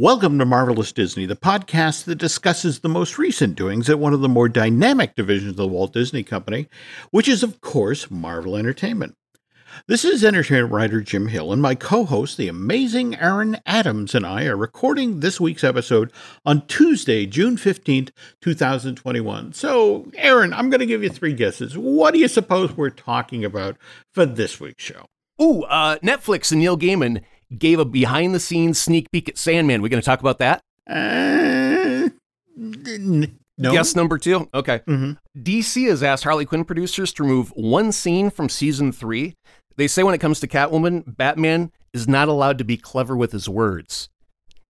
Welcome to Marvelous Disney, the podcast that discusses the most recent doings at one of the more dynamic divisions of the Walt Disney Company, which is, of course, Marvel Entertainment. This is entertainment writer Jim Hill, and my co host, the amazing Aaron Adams, and I are recording this week's episode on Tuesday, June 15th, 2021. So, Aaron, I'm going to give you three guesses. What do you suppose we're talking about for this week's show? Ooh, uh, Netflix and Neil Gaiman gave a behind the scenes sneak peek at Sandman. We're going to talk about that? Uh, n- no. Guess number two. Okay. Mhm. DC has asked Harley Quinn producers to remove one scene from season three. They say when it comes to Catwoman, Batman is not allowed to be clever with his words.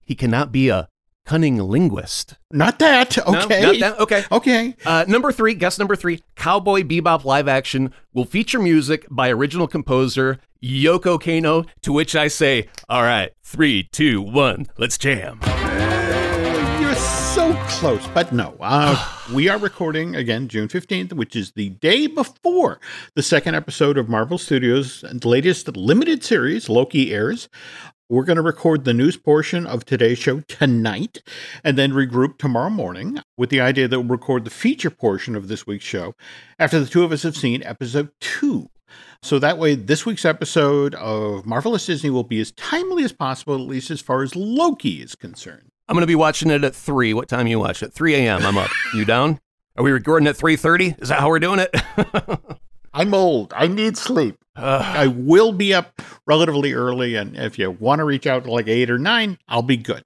He cannot be a cunning linguist. Not that. No, Okay. not that- okay. Okay. Uh, number three, guess number three, Cowboy Bebop live action will feature music by original composer Yoko Kanno, to which I say, all right, three, two, one, let's jam. Uh, you're so close, but no. Uh, we are recording again June 15th, which is the day before the second episode of Marvel Studios' latest limited series, Loki airs. We're going to record the news portion of today's show tonight and then regroup tomorrow morning with the idea that we'll record the feature portion of this week's show after the two of us have seen episode two. So that way, this week's episode of Marvelous Disney will be as timely as possible, at least as far as Loki is concerned. I'm going to be watching it at 3. What time you watch it? 3 a.m. I'm up. You down? Are we recording at 3.30? Is that how we're doing it? I'm old. I need sleep. Ugh. I will be up relatively early, and if you want to reach out to like eight or nine, I'll be good.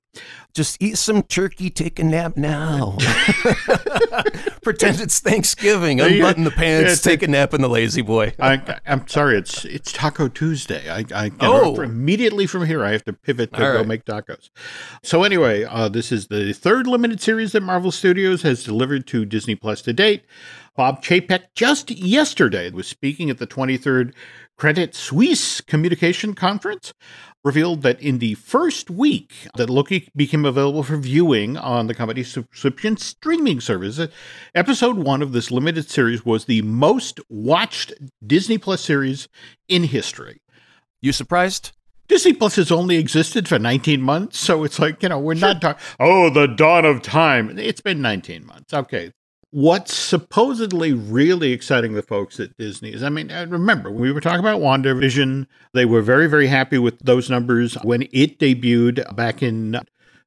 just eat some turkey, take a nap now. Pretend it's Thanksgiving. Unbutton the pants, yeah, take a nap in the lazy boy. I, I'm sorry. It's it's Taco Tuesday. I, I Oh. immediately from here, I have to pivot to All go right. make tacos. So anyway, uh, this is the third limited series that Marvel Studios has delivered to Disney Plus to date. Bob Chapek just yesterday was speaking at the 23rd Credit Suisse Communication Conference. Revealed that in the first week that Loki became available for viewing on the company's subscription streaming service, episode one of this limited series was the most watched Disney Plus series in history. You surprised? Disney Plus has only existed for 19 months, so it's like, you know, we're not talking, oh, the dawn of time. It's been 19 months. Okay. What's supposedly really exciting the folks at Disney is, I mean, uh, remember, we were talking about WandaVision. They were very, very happy with those numbers when it debuted back in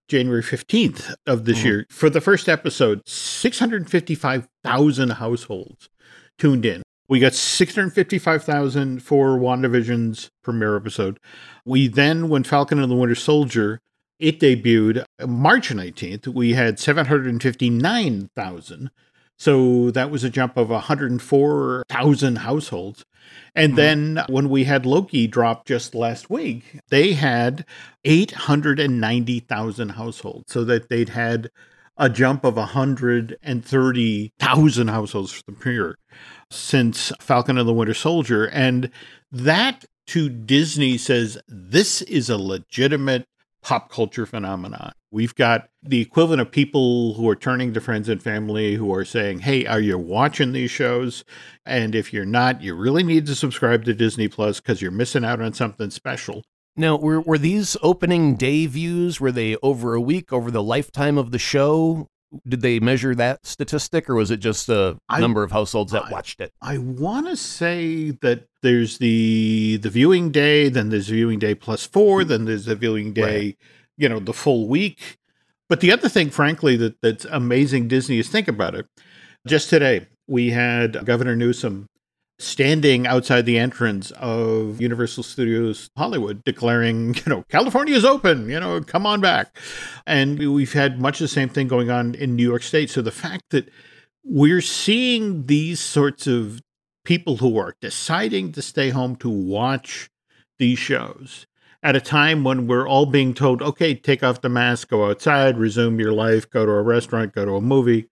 January 15th of this Mhm. year. For the first episode, 655,000 households tuned in. We got 655,000 for WandaVision's premiere episode. We then, when Falcon and the Winter Soldier, it debuted March 19th, we had 759,000. So that was a jump of 104,000 households. And Mhm. then when we had Loki drop just last week, they had 890,000 households. So that they'd had a jump of 130,000 households for the premiere since Falcon and the Winter Soldier. And that to Disney says this is a legitimate pop culture phenomenon. We've got the equivalent of people who are turning to friends and family who are saying, Hey, are you watching these shows? And if you're not, you really need to subscribe to Disney Plus because you're missing out on something special. Now, were, were these opening day views? Were they over a week, over the lifetime of the show? Did they measure that statistic, or was it just the I- number of households that I- watched it? I want to say that there's the the viewing day, then there's viewing day plus four, mm-hmm. then there's the viewing day, Right. You know, the full week. But the other thing, frankly, that that's amazing Disney is think about it. Just today, we had Governor Newsom standing outside the entrance of Universal Studios Hollywood declaring, you know, California is open, you know, come on back. And we've had much the same thing going on in New York State. So the fact that we're seeing these sorts of people who are deciding to stay home to watch these shows at a time when we're all being told, okay, take off the mask, go outside, resume your life, go to a restaurant, go to a movie.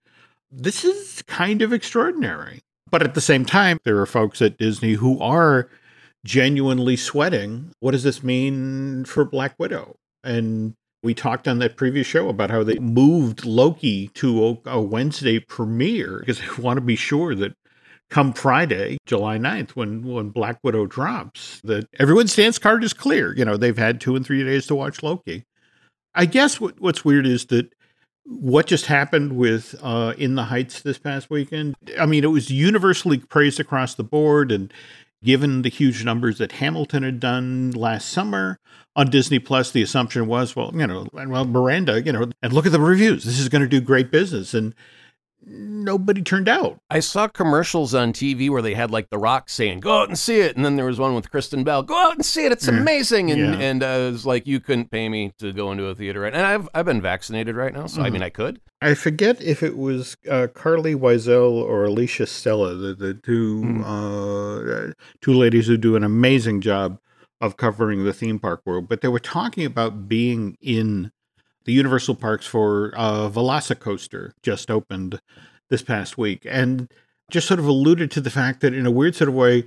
This is kind of extraordinary. But at the same time, there are folks at Disney who are genuinely sweating. What does this mean for Black Widow? And we talked on that previous show about how they moved Loki to a, Wednesday premiere because they want to be sure that come Friday, July 9th, when, when Black Widow drops, that everyone's dance card is clear. You know, they've had two and three days to watch Loki. I guess what, what's weird is that what just happened with uh, In the Heights this past weekend. I mean, it was universally praised across the board, and given the huge numbers that Hamilton had done last summer on Disney Plus, the assumption was, well, you know, well, Miranda, you know, and look at the reviews. This is going to do great business, and nobody turned out. I saw commercials on TV where they had like The Rock saying, "Go out and see it," and then there was one with Kristen Bell, "Go out and see it, it's Mm. amazing." And Yeah. and uh, it was like you couldn't pay me to go into a theater, right? And I've I've been vaccinated right now, so I Mhm. mean I could. I forget if it was uh, Carlye Wisel or Alicia Stella, the, the two Mm. uh, two ladies who do an amazing job of covering the theme park world. But they were talking about being in the Universal Parks for uh, Velocicoaster just opened this past week, and just sort of alluded to the fact that in a weird sort of way,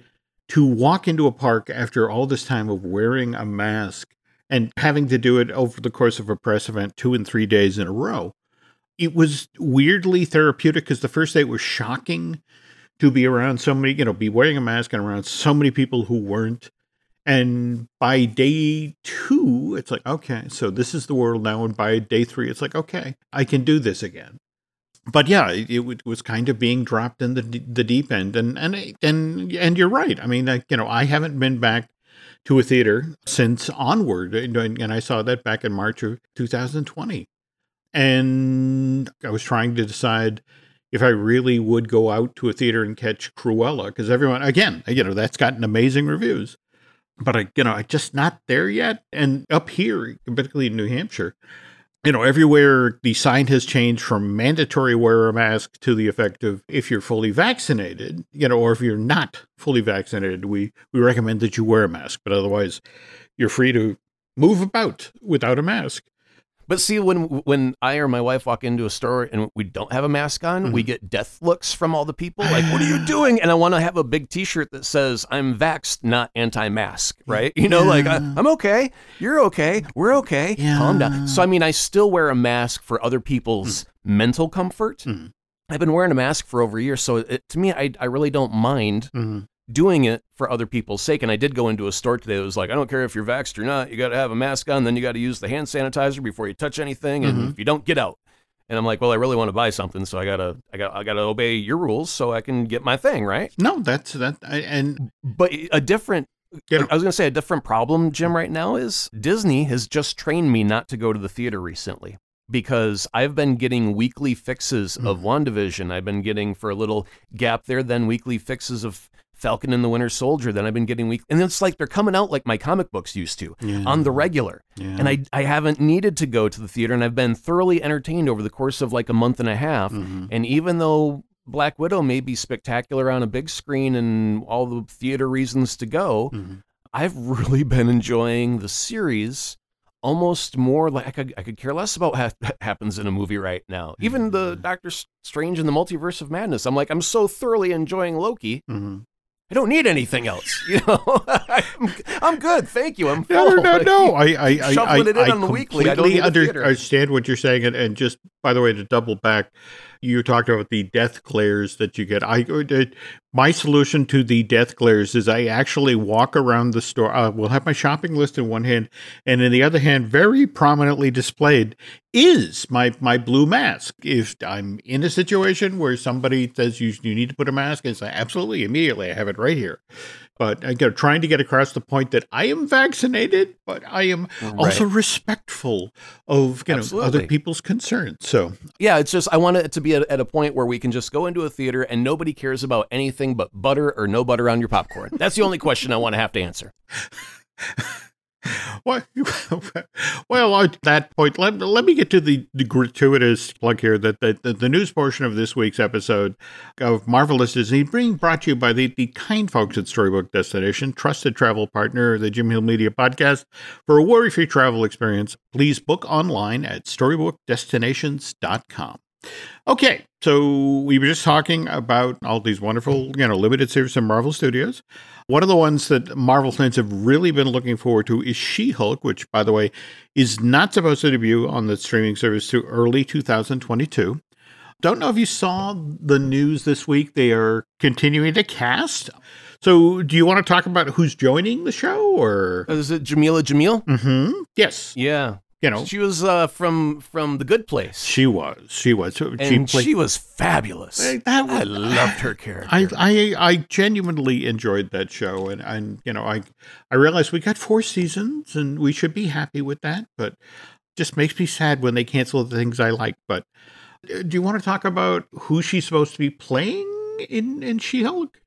to walk into a park after all this time of wearing a mask and having to do it over the course of a press event two and three days in a row it was weirdly therapeutic because the first day was shocking to be around so many, you know, be wearing a mask and around so many people who weren't. And by day two, it's like, okay, so this is the world now. And by day three, it's like, okay, I can do this again. But yeah, it, it was kind of being dropped in the the deep end, and and and and you're right. I mean, like, you know, I haven't been back to a theater since Onward, and I saw that back in March of 2020 and I was trying to decide if I really would go out to a theater and catch Cruella because everyone, again, you know, that's gotten amazing reviews, but I, you know, I just not there yet. And up here, particularly in New Hampshire, you know, everywhere the sign has changed from mandatory wear a mask to the effect of if you're fully vaccinated, you know, or if you're not fully vaccinated, we we recommend that you wear a mask, but otherwise, you're free to move about without a mask. But see, when when I or my wife walk into a store and we don't have a mask on, we get death looks from all the people. Like, "What are you doing?" And I want to have a big T-shirt that says "I'm vaxxed, not anti-mask." Right? You know, like I, I'm okay, you're okay, we're okay. Calm down. So I mean, I still wear a mask for other people's mental comfort. Mhm. I've been wearing a mask for over a year, so it, to me, I I really don't mind Mhm. Doing it for other people's sake. And I did go into a store today that was like, I don't care if you're vaxxed or not, you got to have a mask on, then you got to use the hand sanitizer before you touch anything, and Mhm. if you don't, get out. And I'm like, well, I really want to buy something, so I gotta, I got, I gotta obey your rules so I can get my thing, right? No, that's that, I- and But a different, You know- I was gonna say a different problem, Jim, right now is Disney has just trained me not to go to the theater recently. Because I've been getting weekly fixes of WandaVision. I've been getting for a little gap there, then weekly fixes of Falcon and the Winter Soldier. that I've been getting week, and it's like they're coming out like my comic books used to Yeah. on the regular. Yeah. And I, I haven't needed to go to the theater, and I've been thoroughly entertained over the course of like a month and a half. Mhm. And even though Black Widow may be spectacular on a big screen and all the theater reasons to go, Mhm. I've really been enjoying the series almost more like I could, I could care less about what ha- happens in a movie right now. Even the Doctor Strange and the Multiverse of Madness, I'm like, I'm so thoroughly enjoying Loki. Mhm. I don't need anything else. You know, I'm, I'm good. Thank you. I'm full. no, no, no. I, I, I, Shuffling I, it in I on the weekly. I don't completely need the under- theater. understand what you're saying, and, and just by the way, to double back, you talked about the death glares that you get. I, uh, my solution to the death glares is I actually walk around the store. Uh, we'll have my shopping list in one hand, and in the other hand, very prominently displayed is my my blue mask. If I'm in a situation where somebody says you you need to put a mask, I say absolutely immediately. I have it right here. But again, trying to get across the point that I am vaccinated, but I am mm-hmm. also respectful of you know Absolutely. other people's concerns. So Yeah, it's just I want it to be at, at a point where we can just go into a theater and nobody cares about anything but butter or no butter on your popcorn. That's the only question I want to have to answer. Well, at that point, let, let me get to the, the gratuitous plug here that, that, that the news portion of this week's episode of Marvelous Disney being brought to you by the, the kind folks at Storybook Destination, trusted travel partner of the Jim Hill Media Podcast. For a worry free travel experience, please book online at storybookdestinations.com. Okay, so we were just talking about all these wonderful, you know, limited series from Marvel Studios. One of the ones that Marvel fans have really been looking forward to is She Hulk, which, by the way, is not supposed to debut on the streaming service to early 2022. Don't know if you saw the news this week. They are continuing to cast. So, do you want to talk about who's joining the show or? Is it Jameela Jamil? Mm-hmm. Yes. Yeah. You know, She was uh, from from The Good Place, she was. She was. She and played- she was fabulous. Eh, that I loved her character. I, I I genuinely enjoyed that show, and and you know I I realized we got four seasons, and we should be happy with that. But just makes me sad when they cancel the things I like. But uh, do you want to talk about who she's supposed to be playing in in She Hulk?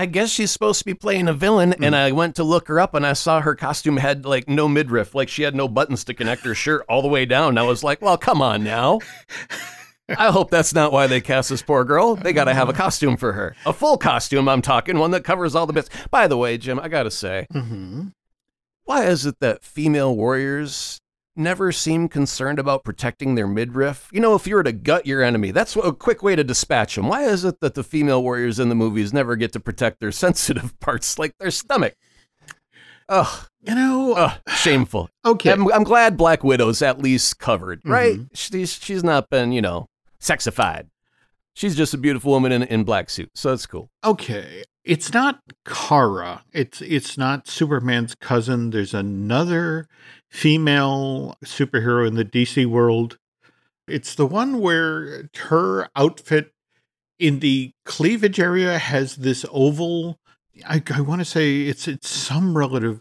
I guess she's supposed to be playing a villain, and Hmm. I went to look her up, and I saw her costume had like no midriff, like she had no buttons to connect her shirt all the way down. And I was like, well, come on now. I hope that's not why they cast this poor girl. They got to have a costume for her, a full costume. I'm talking one that covers all the bits. By the way, Jim, I gotta say, Mm-hmm. why is it that female warriors never seem concerned about protecting their midriff? You know, if you were to gut your enemy, that's a quick way to dispatch them. Why is it that the female warriors in the movies never get to protect their sensitive parts, like their stomach? Ugh, You know, ugh shameful. okay, I'm, I'm glad Black Widow's at least covered, right? Mhm. She's she's not been, you know, sexified. She's just a beautiful woman in in black suit, so that's cool. okay. It's not Kara. It's it's not Superman's cousin. There's another female superhero in the DC world. It's the one where her outfit in the cleavage area has this oval. I, I want to say it's it's some relative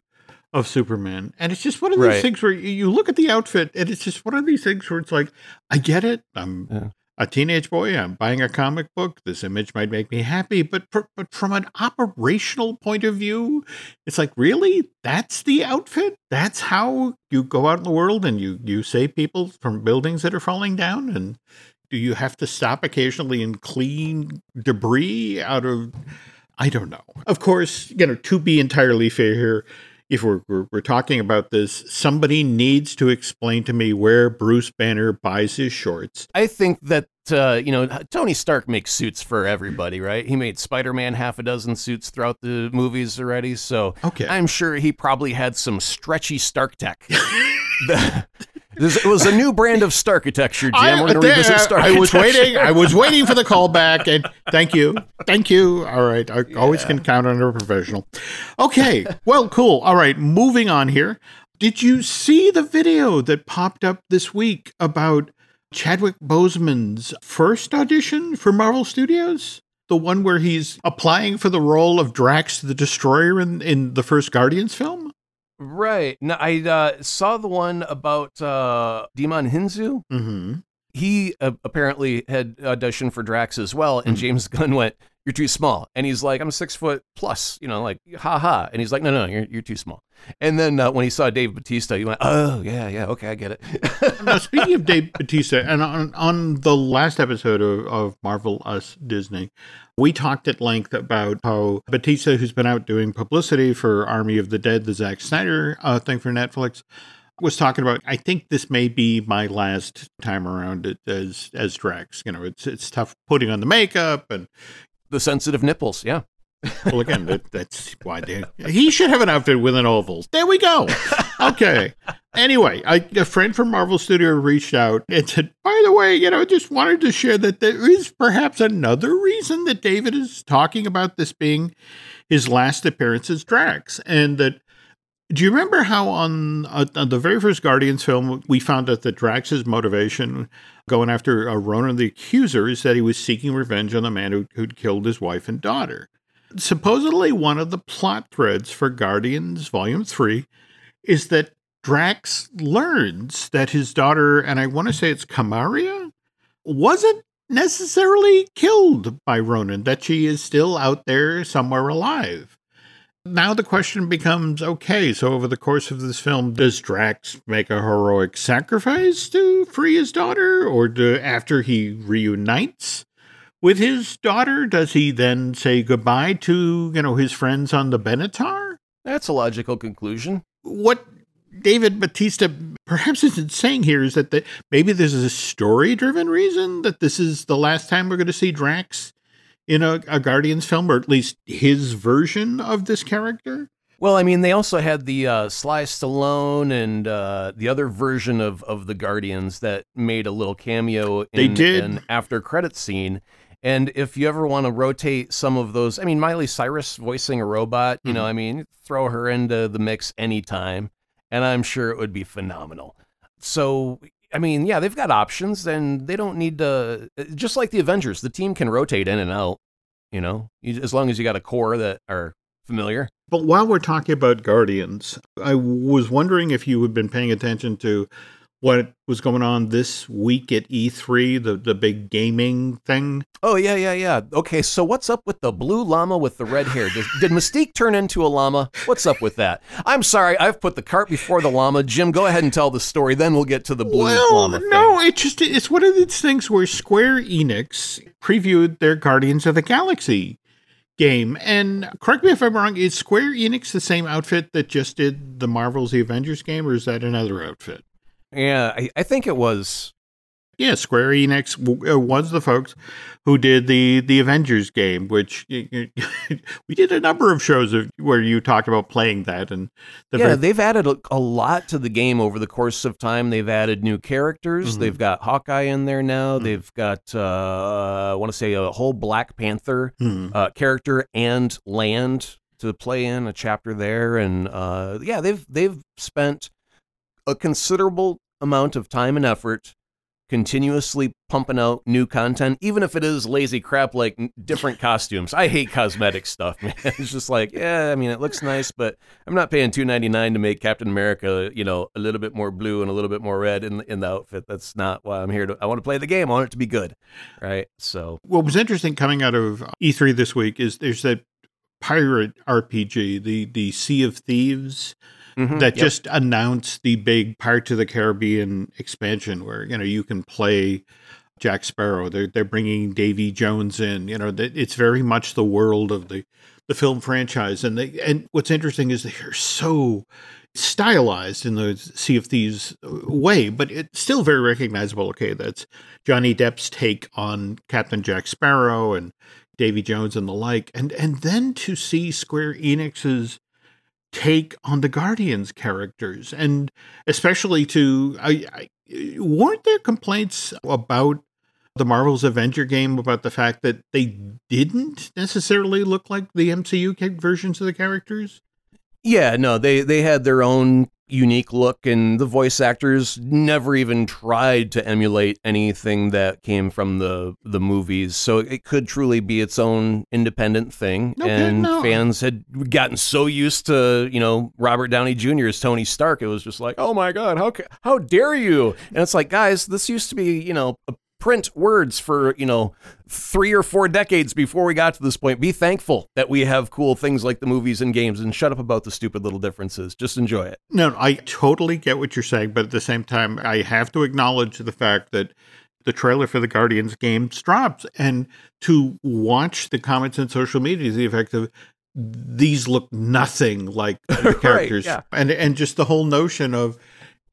of Superman, and it's just one of these Right. things where you, you look at the outfit, and it's just one of these things where it's like, I get it. I'm Yeah. A teenage boy. I'm buying a comic book. This image might make me happy, but but from an operational point of view, it's like really that's the outfit. That's how you go out in the world and you you save people from buildings that are falling down. And do you have to stop occasionally and clean debris out of? I don't know. Of course, you know to be entirely fair here. If we're, we're, we're talking about this, somebody needs to explain to me where Bruce Banner buys his shorts. I think that uh, you know Tony Stark makes suits for everybody, right? He made Spider-Man half a dozen suits throughout the movies already, so Okay. I'm sure he probably had some stretchy Stark tech. The- this- it was a new brand of Starkitecture, Jim. I, We're going to revisit Stark. I was waiting. I was waiting for the callback, and thank you, thank you. All right, I always can count on a professional. Okay, well, cool. All right, moving on here. Did you see the video that popped up this week about Chadwick Boseman's first audition for Marvel Studios? The one where he's applying for the role of Drax the Destroyer in, in the first Guardians film? Right. No, I uh, saw the one about uh, Djimon Hounsou. Mm-hmm. He uh, apparently had auditioned for Drax as well, and Mhm. James Gunn went, "You're too small," and he's like, "I'm six foot plus," you know, like, ha ha, and he's like, "No, no, you're you're too small." And then uh, when he saw Dave Bautista, he went, "Oh yeah, yeah, okay, I get it." now, speaking of Dave Bautista, and on, on the last episode of, of Marvelous Disney, we talked at length about how Bautista, who's been out doing publicity for Army of the Dead, the Zack Snyder uh, thing for Netflix, was talking about. I think this may be my last time around as as Drax. You know, it's it's tough putting on the makeup, and the sensitive nipples, yeah. Well, again, that, that's why they he should have an outfit with an oval. There we go. Okay. Anyway, I, a friend from Marvel Studio reached out and said, by the way, you know, I just wanted to share that there is perhaps another reason that David is talking about this being his last appearance as Drax. And that, do you remember how on, uh, on the very first Guardians film, we found out that Drax's motivation going after uh, Ronan the Accuser is that he was seeking revenge on the man who, who'd killed his wife and daughter? Supposedly, one of the plot threads for Guardians Volume 3 is that Drax learns that his daughter, and I want to say it's Kamaria, wasn't necessarily killed by Ronan, that she is still out there somewhere alive. Now the question becomes okay, so over the course of this film, does Drax make a heroic sacrifice to free his daughter? Or do, after he reunites with his daughter, does he then say goodbye to, you know, his friends on the Benatar? That's a logical conclusion. what David Bautista perhaps isn't saying here is that the, maybe there's a story driven reason that this is the last time we're going to see Drax in a, a Guardians film, or at least his version of this character. Well, I mean, they also had the uh, Sly Stallone and uh, the other version of, of the Guardians that made a little cameo in They did. an after credit scene. And if you ever want to rotate some of those, I mean, Miley Cyrus voicing a robot, you know, Mhm. I mean, throw her into the mix anytime, and I'm sure it would be phenomenal. So, I mean, yeah, they've got options and they don't need to, just like the Avengers, the team can rotate in and out, you know, as long as you got a core that are familiar. But while we're talking about Guardians, I was wondering if you had been paying attention to what was going on this week at E3, the, the big gaming thing. Oh, yeah, yeah, yeah. Okay, so what's up with the blue llama with the red hair? Did, did Mystique turn into a llama? What's up with that? I'm sorry, I've put the cart before the llama. Jim, go ahead and tell the story, then we'll get to the blue well, llama. No, it's just it's one of these things where Square Enix previewed their Guardians of the Galaxy game. And correct me if I'm wrong, is Square Enix the same outfit that just did the Marvel's The Avengers game, or is that another outfit? Yeah, I, I think it was. Yeah, Square Enix uh, was the folks who did the the Avengers game, which we did a number of shows of, where you talked about playing that. And the yeah, very- they've added a, a, lot to the game over the course of time. They've added new characters. Mm-hmm. They've got Hawkeye in there now. Mm-hmm. They've got uh, I want to say a whole Black Panther mm-hmm. uh, character and land to play in a chapter there. And uh, yeah, they've they've spent a considerable amount of time and effort continuously pumping out new content, even if it is lazy crap like different costumes. I hate cosmetic stuff, man. It's just like, yeah, I mean, it looks nice, but I'm not paying two ninety nine to make Captain America, you know, a little bit more blue and a little bit more red in in the outfit. That's not why I'm here to. I want to play the game. I want it to be good, right? So, what was interesting coming out of E3 this week is there's that pirate RPG, the the Sea of Thieves mm-hmm, that yep. just announced the big Pirates of the Caribbean expansion where you know you can play Jack Sparrow. They're they're bringing Davy Jones in. You know, it's very much the world of the the film franchise. And they and what's interesting is they're so stylized in the Sea of Thieves way, but it's still very recognizable. Okay, that's Johnny Depp's take on Captain Jack Sparrow and Davy Jones and the like, and and then to see Square Enix's take on the Guardians characters, and especially to I, I, weren't there complaints about the Marvel's Avenger game about the fact that they didn't necessarily look like the MCU versions of the characters? Yeah, no, they they had their own unique look, and the voice actors never even tried to emulate anything that came from the the movies. So it could truly be its own independent thing. Okay, and no. fans had gotten so used to you know Robert Downey Jr. as Tony Stark, it was just like, oh my god, how how dare you? And it's like, guys, this used to be you know a print words for, you know, three or four decades before we got to this point. Be thankful that we have cool things like the movies and games and shut up about the stupid little differences. Just enjoy it. No, I totally get what you're saying, but at the same time, I have to acknowledge the fact that the trailer for the Guardians game drops and to watch the comments on social media is the effect of these look nothing like the characters right, yeah. and and just the whole notion of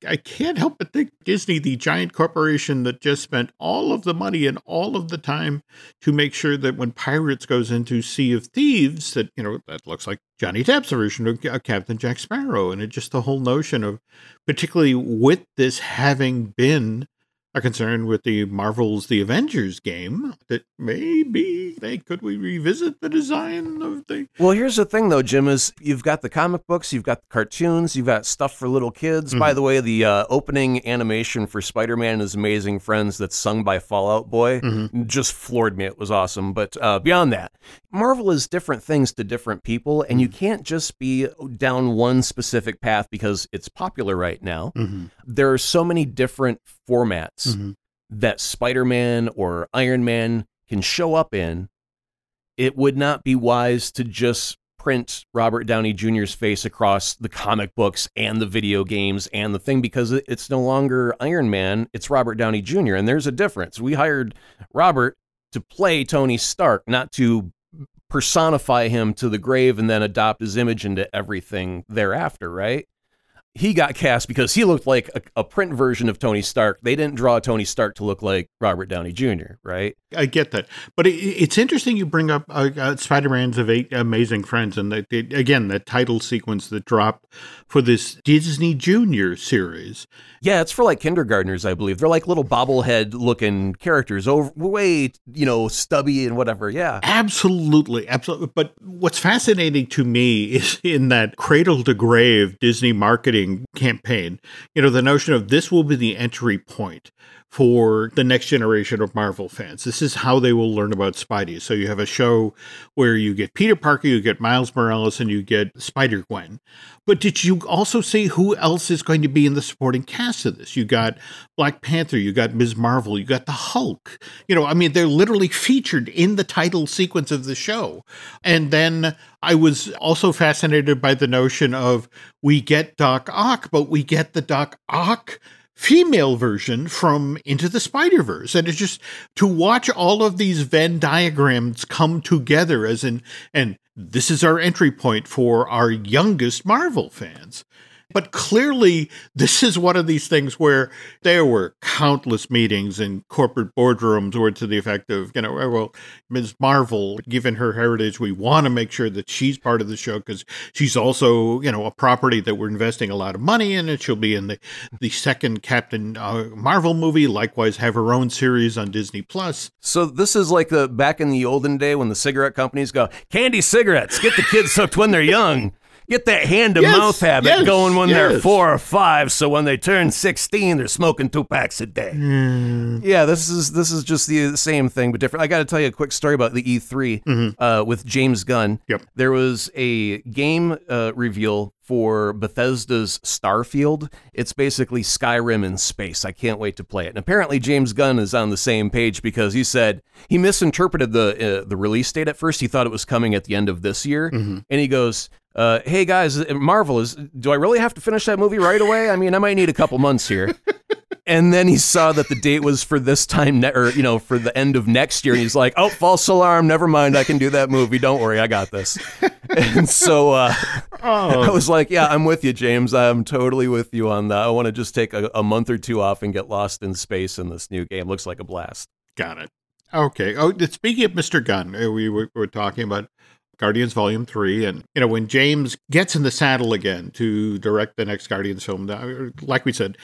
I can't help but think Disney, the giant corporation that just spent all of the money and all of the time to make sure that when Pirates goes into Sea of Thieves, that, you know, that looks like Johnny Depp's version of uh, Captain Jack Sparrow. And it just the whole notion of, particularly with this having been a concern with the Marvel's The Avengers game that maybe they could we revisit the design of the Well, here's the thing though, Jim, is you've got the comic books, you've got the cartoons, you've got stuff for little kids. Mm-hmm. By the way, the uh, opening animation for Spider-Man and His Amazing Friends that's sung by Fall Out Boy mm-hmm. just floored me. It was awesome. But uh, beyond that, Marvel is different things to different people, and you mm-hmm. can't just be down one specific path because it's popular right now. Mm-hmm. There are so many different formats mm-hmm. that Spider Man or Iron Man can show up in. It would not be wise to just print Robert Downey Jr.'s face across the comic books and the video games and the thing because it's no longer Iron Man, it's Robert Downey Jr. And there's a difference. We hired Robert to play Tony Stark, not to personify him to the grave and then adopt his image into everything thereafter, right? He got cast because he looked like a, a, print version of Tony Stark. They didn't draw Tony Stark to look like Robert Downey Jr., right? I get that. But it, it's interesting you bring up uh, uh, Spider Man's of Eight Amazing Friends. And again, the title sequence that dropped for this Disney Junior series. Yeah, it's for like kindergartners, I believe. They're like little bobblehead looking characters, over way, you know, stubby and whatever. Yeah. Absolutely. Absolutely. But what's fascinating to me is in that cradle to grave Disney marketing marketing campaign. You know, the notion of this will be the entry point for the next generation of Marvel fans. This is how they will learn about Spidey. So you have a show where you get Peter Parker, you get Miles Morales, and you get Spider Gwen. But did you also see who else is going to be in the supporting cast of this? You got Black Panther, you got Ms. Marvel, you got the Hulk. You know, I mean, they're literally featured in the title sequence of the show. And then I was also fascinated by the notion of we get Doc Ock, but we get the Doc Ock female version from Into the Spider Verse. And it's just to watch all of these Venn diagrams come together as in, and this is our entry point for our youngest Marvel fans. But clearly, this is one of these things where there were countless meetings in corporate boardrooms where to the effect of, you know, well, Ms. Marvel, given her heritage, we want to make sure that she's part of the show because she's also, you know, a property that we're investing a lot of money in. And she'll be in the, the second Captain uh, Marvel movie, likewise, have her own series on Disney Plus. So this is like the back in the olden day when the cigarette companies go, candy cigarettes, get the kids hooked when they're young get that hand to mouth habit yes, going when yes. they're four or five. So when they turn sixteen, they're smoking two packs a day. Mm. Yeah, this is this is just the same thing but different. I got to tell you a quick story about the E3 mm-hmm. uh, with James Gunn. Yep. There was a game uh, reveal for Bethesda's Starfield. It's basically Skyrim in space. I can't wait to play it. And apparently James Gunn is on the same page because he said he misinterpreted the uh, the release date at first. He thought it was coming at the end of this year, mm-hmm. and he goes, uh, "Hey guys, Marvel is. Do I really have to finish that movie right away? I mean, I might need a couple months here." and then he saw that the date was for this time, ne- or you know, for the end of next year, and he's like, "Oh, false alarm! Never mind, I can do that movie. Don't worry, I got this." And so uh, oh. I was like, "Yeah, I'm with you, James. I'm totally with you on that. I want to just take a, a month or two off and get lost in space in this new game. Looks like a blast." Got it. Okay. Oh, speaking of Mr. Gunn, uh, we were, were talking about Guardians Volume 3. And, you know, when James gets in the saddle again to direct the next Guardians film, like we said,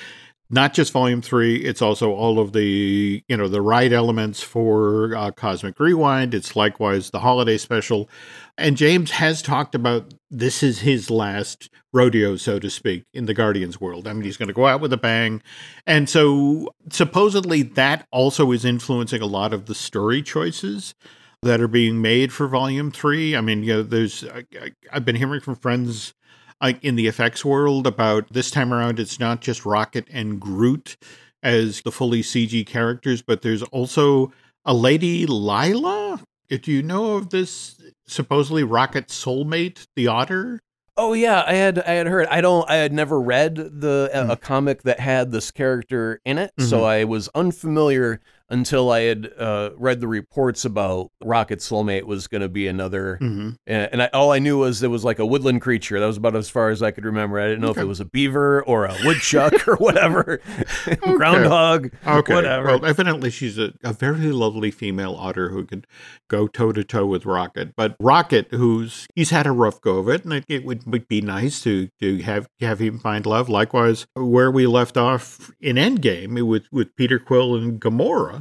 not just volume three it's also all of the you know the ride elements for uh, cosmic rewind. It's likewise the holiday special. And james has talked about this is his last rodeo so to speak in the guardians world. I mean he's going to go out with a bang. And so supposedly that also is influencing a lot of the story choices that are being made for volume three i mean you know there's I, I, i've been hearing from friends in the effects world about this time around, it's not just Rocket and Groot as the fully CG characters, but there's also a lady Lylla Do you know of this supposedly Rocket soulmate, the Otter? Oh yeah, I had I had heard. I don't. I had never read the mm. a comic that had this character in it, mm-hmm. so I was unfamiliar until I had uh, read the reports about Rocket Soulmate was going to be another. Mm-hmm. And, and I, all I knew was it was like a woodland creature. That was about as far as I could remember. I didn't know okay. if it was a beaver or a woodchuck or whatever, okay. groundhog, okay. whatever. Well, evidently she's a, a very lovely female otter who could go toe to toe with Rocket. But Rocket, who's he's had a rough go of it, and it, it would, would be nice to to have have him find love. Likewise, where we left off in Endgame with with Peter Quill and Gamora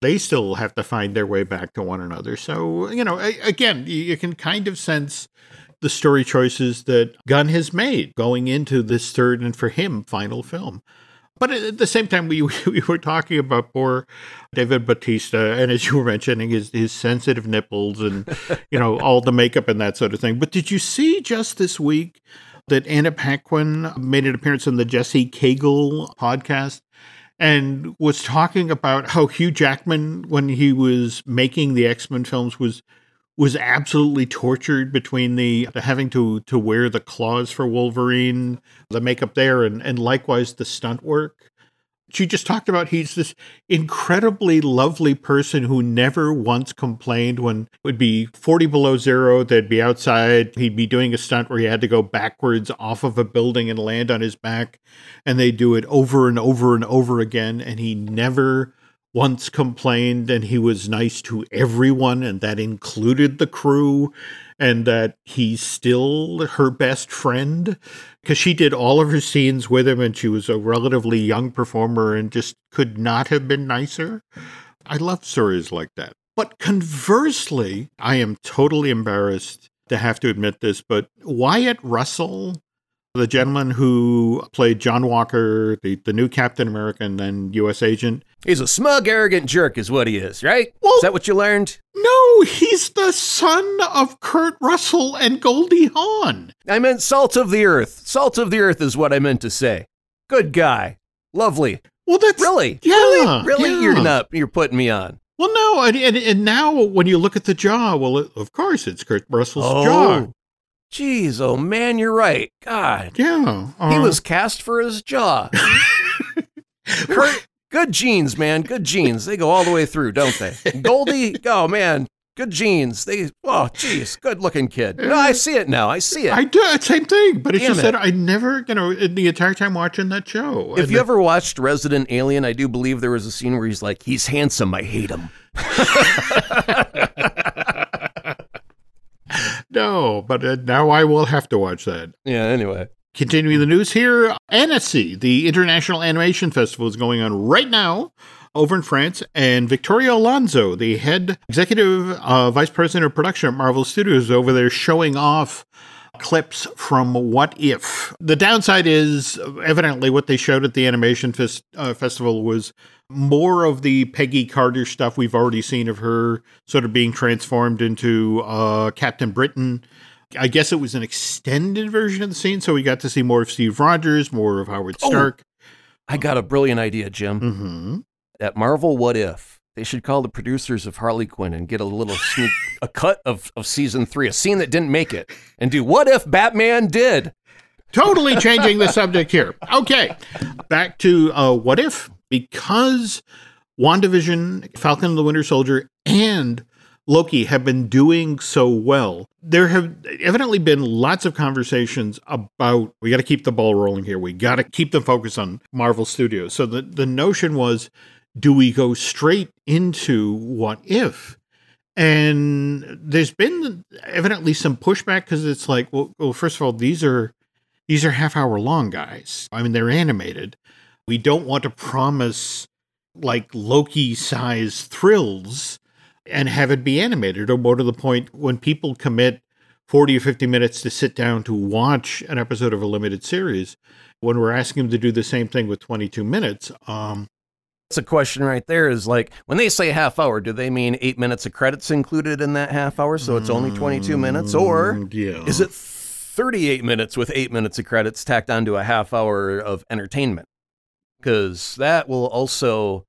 they still have to find their way back to one another. So, you know, again, you can kind of sense the story choices that Gunn has made going into this third and for him final film. But at the same time, we, we were talking about poor David Bautista, and as you were mentioning, his, his sensitive nipples and, you know, all the makeup and that sort of thing. But did you see just this week that Anna Paquin made an appearance on the Jesse Cagle podcast? And was talking about how Hugh Jackman, when he was making the X Men films, was was absolutely tortured between the, the, having to to wear the claws for Wolverine, the makeup there, and and likewise the stunt work she just talked about he's this incredibly lovely person who never once complained when it would be 40 below zero. They'd be outside. He'd be doing a stunt where he had to go backwards off of a building and land on his back. And they do it over and over and over again. And he never once complained. And he was nice to everyone. And that included the crew and that he's still her best friend because she did all of her scenes with him and she was a relatively young performer and just could not have been nicer. I love stories like that. But conversely, I am totally embarrassed to have to admit this, but Wyatt Russell the gentleman who played John Walker, the, the new Captain America and then U.S. agent. He's a smug, arrogant jerk, is what he is, right? Well- is that what you learned? No, he's the son of Kurt Russell and Goldie Hawn. I meant salt of the earth. Salt of the earth is what I meant to say. Good guy. Lovely. Well, that's Really? Yeah, Really? Really? yeah. You're not, you're putting me on. Well, no, and, and, and now when you look at the jaw, well, it, of course it's Kurt Russell's Oh. jaw. Jeez, oh man, you're right. God. Yeah, He uh, was cast for his jaw. Kurt, good genes, man. Good genes. They go all the way through, don't they? Goldie, oh man, good genes. They, oh, geez, good looking kid. No, I see it now. I see it. I do same thing, but it's Damn just it. that I never, you know, in the entire time watching that show. if you the- ever watched Resident Alien, I do believe there was a scene where he's like, he's handsome. I hate him. no, but uh, now I will have to watch that. Yeah, anyway. Continuing the news here, Annecy, the International Animation Festival, is going on right now over in France, and Victoria Alonso, the head executive uh, vice president of production at Marvel Studios, is over there showing off clips from What If. The downside is evidently what they showed at the animation fes- uh, festival was more of the Peggy Carter stuff we've already seen of her sort of being transformed into uh, Captain Britain. I guess it was an extended version of the scene, so we got to see more of Steve Rogers, more of Howard Oh. Stark. I got a brilliant idea, Jim. hmm At Marvel What If, they should call the producers of Harley Quinn and get a little sneak, a cut of, of season three, a scene that didn't make it, and do What If Batman Did? Totally changing the subject here. Okay, back to uh, what if because WandaVision, Falcon and the Winter Soldier, and Loki have been doing so well. There have evidently been lots of conversations about we got to keep the ball rolling here. We got to keep the focus on Marvel Studios. So the the notion was, do we go straight into what if? And there's been evidently some pushback because it's like, well, well, first of all, these are these are half hour long guys. I mean, they're animated. We don't want to promise like Loki size thrills and have it be animated or more to the point when people commit 40 or 50 minutes to sit down to watch an episode of a limited series when we're asking them to do the same thing with 22 minutes um That's a question right there is like, when they say half hour, do they mean eight minutes of credits included in that half hour? So it's only 22 minutes? Or mm, yeah is it 38 minutes with eight minutes of credits tacked onto a half hour of entertainment? Because that will also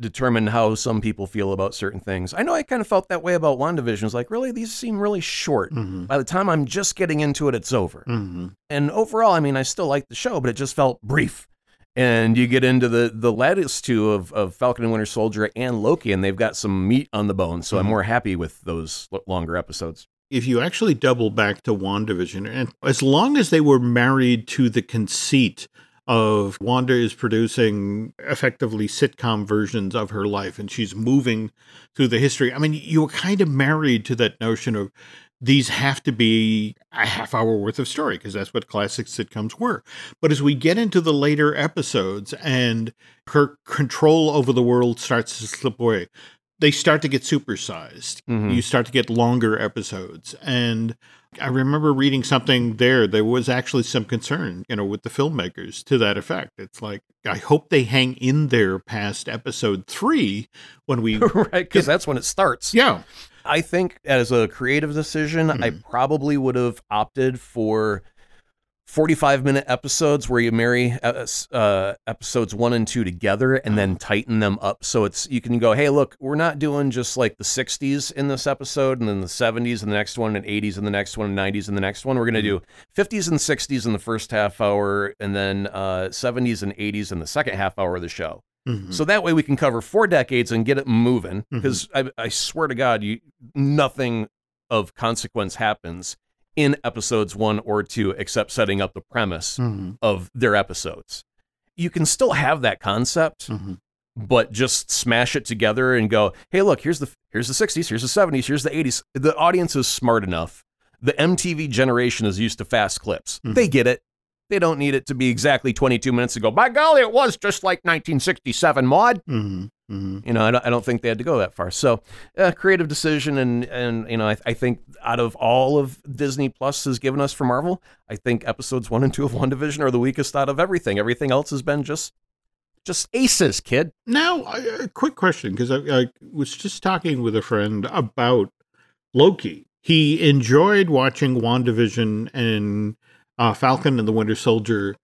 determine how some people feel about certain things. I know I kind of felt that way about WandaVision. It's like, really, these seem really short. Mhm, By the time I'm just getting into it, it's over. mhm. And overall, I mean, I still like the show, but it just felt brief. And you get into the the latest two of, of Falcon and Winter Soldier and Loki, and they've got some meat on the bone. So I'm Mhm. more happy with those longer episodes. If you actually double back to WandaVision, and as long as they were married to the conceit of Wanda is producing effectively sitcom versions of her life and she's moving through the history, I mean, you were kind of married to that notion of these have to be a half hour worth of story because that's what classic sitcoms were. But as we get into the later episodes and her control over the world starts to slip away, they start to get supersized Mhm. you start to get longer episodes and i remember reading something there there was actually some concern you know with the filmmakers to that effect it's like i hope they hang in there past episode three when we right, because that's when it starts. yeah I think as a creative decision, I Mhm. probably would have opted for 45 minute episodes where you marry uh, uh, episodes one and two together and then tighten them up. So it's, you can go, hey, look, we're not doing just like the 60s in this episode and then the 70s in the next one and 80s in the next one and 90s in the next one. We're going to do 50s and 60s in the first half hour and then uh, 70s and 80s in the second half hour of the show. Mhm. So that way we can cover four decades and get it moving. Because I, I swear to God, you nothing of consequence happens in episodes one or two except setting up the premise Mhm. of their episodes. You can still have that concept, Mhm. but just smash it together and go, hey, look, here's the here's the 60s, here's the 70s, here's the 80s. The audience is smart enough. The MTV generation is used to fast clips. Mhm. They get it. They don't need it to be exactly 22 minutes ago. by golly, it was just like 1967 mod. Mhm. Mm-hmm. You know, I don't, I don't think they had to go that far. So, uh, creative decision, and and you know, I, I think out of all of Disney Plus has given us for Marvel, I think episodes one and two of WandaVision are the weakest out of everything. Everything else has been just just aces, kid. Now, a quick question because I, I was just talking with a friend about Loki. He enjoyed watching WandaVision and uh, Falcon and the Winter Soldier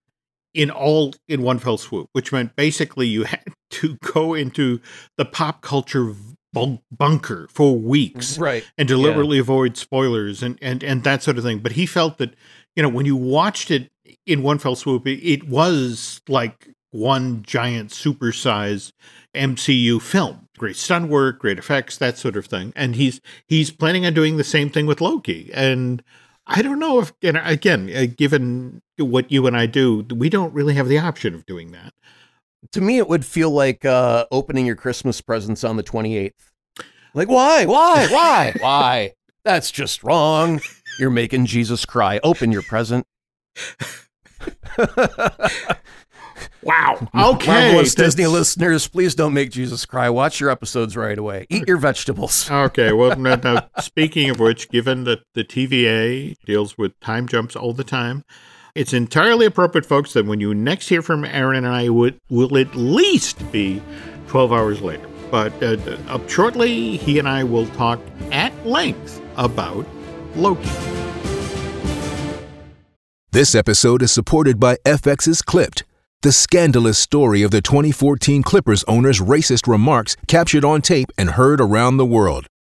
in all in one fell swoop, which meant basically you had to go into the pop culture bunker for weeks, right, and deliberately yeah. avoid spoilers and and and that sort of thing. But he felt that you know when you watched it in one fell swoop, it, it was like one giant supersized MCU film. Great stunt work, great effects, that sort of thing. And he's he's planning on doing the same thing with Loki. And I don't know if, know, again, uh, given what you and I do, we don't really have the option of doing that. To me, it would feel like uh, opening your Christmas presents on the 28th. Like, why? Why? Why? why? That's just wrong. You're making Jesus cry. Open your present. Wow. Okay. Marvelous Disney listeners, please don't make Jesus cry. Watch your episodes right away. Eat your vegetables. Okay. Well, now, now, speaking of which, given that the TVA deals with time jumps all the time, it's entirely appropriate, folks, that when you next hear from Aaron and I, would will at least be 12 hours later. But uh, up shortly, he and I will talk at length about Loki. This episode is supported by FX's Clipped the scandalous story of the 2014 Clippers owner's racist remarks captured on tape and heard around the world.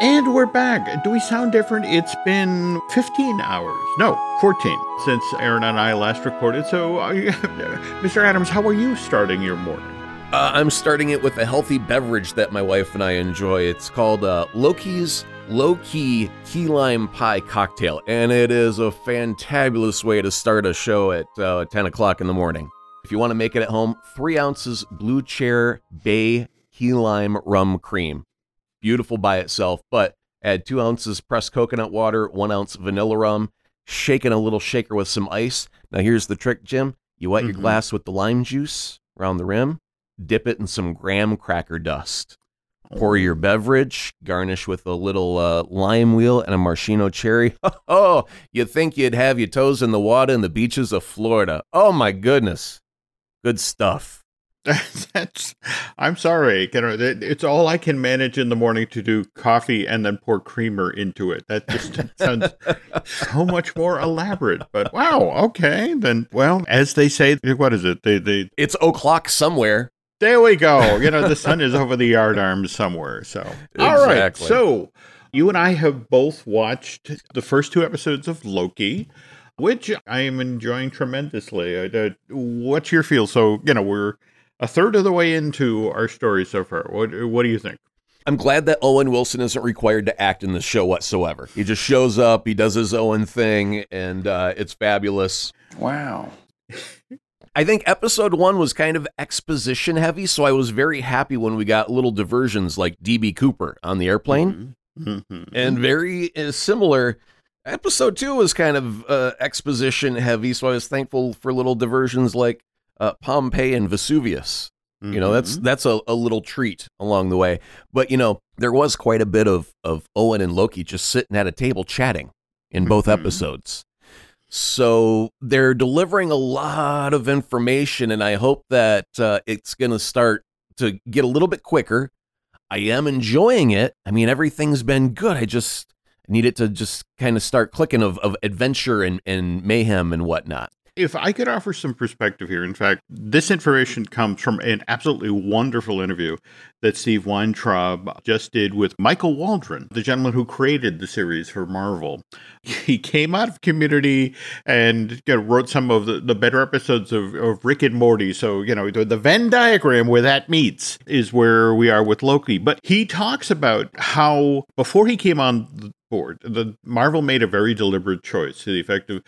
And we're back. Do we sound different? It's been 15 hours. No, 14 since Aaron and I last recorded. So, uh, Mr. Adams, how are you starting your morning? Uh, I'm starting it with a healthy beverage that my wife and I enjoy. It's called uh, Loki's Low Key Key Lime Pie Cocktail, and it is a fantabulous way to start a show at uh, 10 o'clock in the morning. If you want to make it at home, three ounces Blue Chair Bay Key Lime Rum Cream beautiful by itself, but add two ounces pressed coconut water, one ounce vanilla rum, shake in a little shaker with some ice. Now, here's the trick, Jim. You wet mm-hmm. your glass with the lime juice around the rim, dip it in some graham cracker dust. Pour your beverage, garnish with a little uh, lime wheel and a maraschino cherry. Oh, you think you'd have your toes in the water in the beaches of Florida. Oh, my goodness. Good stuff. That's. I'm sorry. It's all I can manage in the morning to do coffee and then pour creamer into it. That just sounds so much more elaborate. But wow, okay, then. Well, as they say, what is it? They they. It's o'clock somewhere. There we go. You know, the sun is over the yardarms somewhere. So exactly. all right. So you and I have both watched the first two episodes of Loki which I am enjoying tremendously. Uh, what's your feel? So, you know, we're a third of the way into our story so far. What what do you think? I'm glad that Owen Wilson isn't required to act in the show whatsoever. He just shows up, he does his Owen thing, and uh, it's fabulous. Wow. I think episode one was kind of exposition heavy, so I was very happy when we got little diversions like DB Cooper on the airplane. Mm-hmm. mm-hmm. And very uh, similar, episode two was kind of uh, exposition heavy, so I was thankful for little diversions like uh, Pompeii and Vesuvius. Mm-hmm. You know, that's mm-hmm. that's a, a little treat along the way. But you know, there was quite a bit of of Owen and Loki just sitting at a table chatting in both mm-hmm. episodes. So they're delivering a lot of information, and I hope that uh, it's going to start to get a little bit quicker. I am enjoying it. I mean, everything's been good. I just need it to just kind of start clicking of, of adventure and, and mayhem and whatnot. If I could offer some perspective here, in fact, this information comes from an absolutely wonderful interview that Steve Weintraub just did with Michael Waldron, the gentleman who created the series for Marvel. He came out of community and you know, wrote some of the, the better episodes of, of Rick and Morty. So, you know, the, the Venn diagram where that meets is where we are with Loki. But he talks about how before he came on the board, the Marvel made a very deliberate choice to the effect of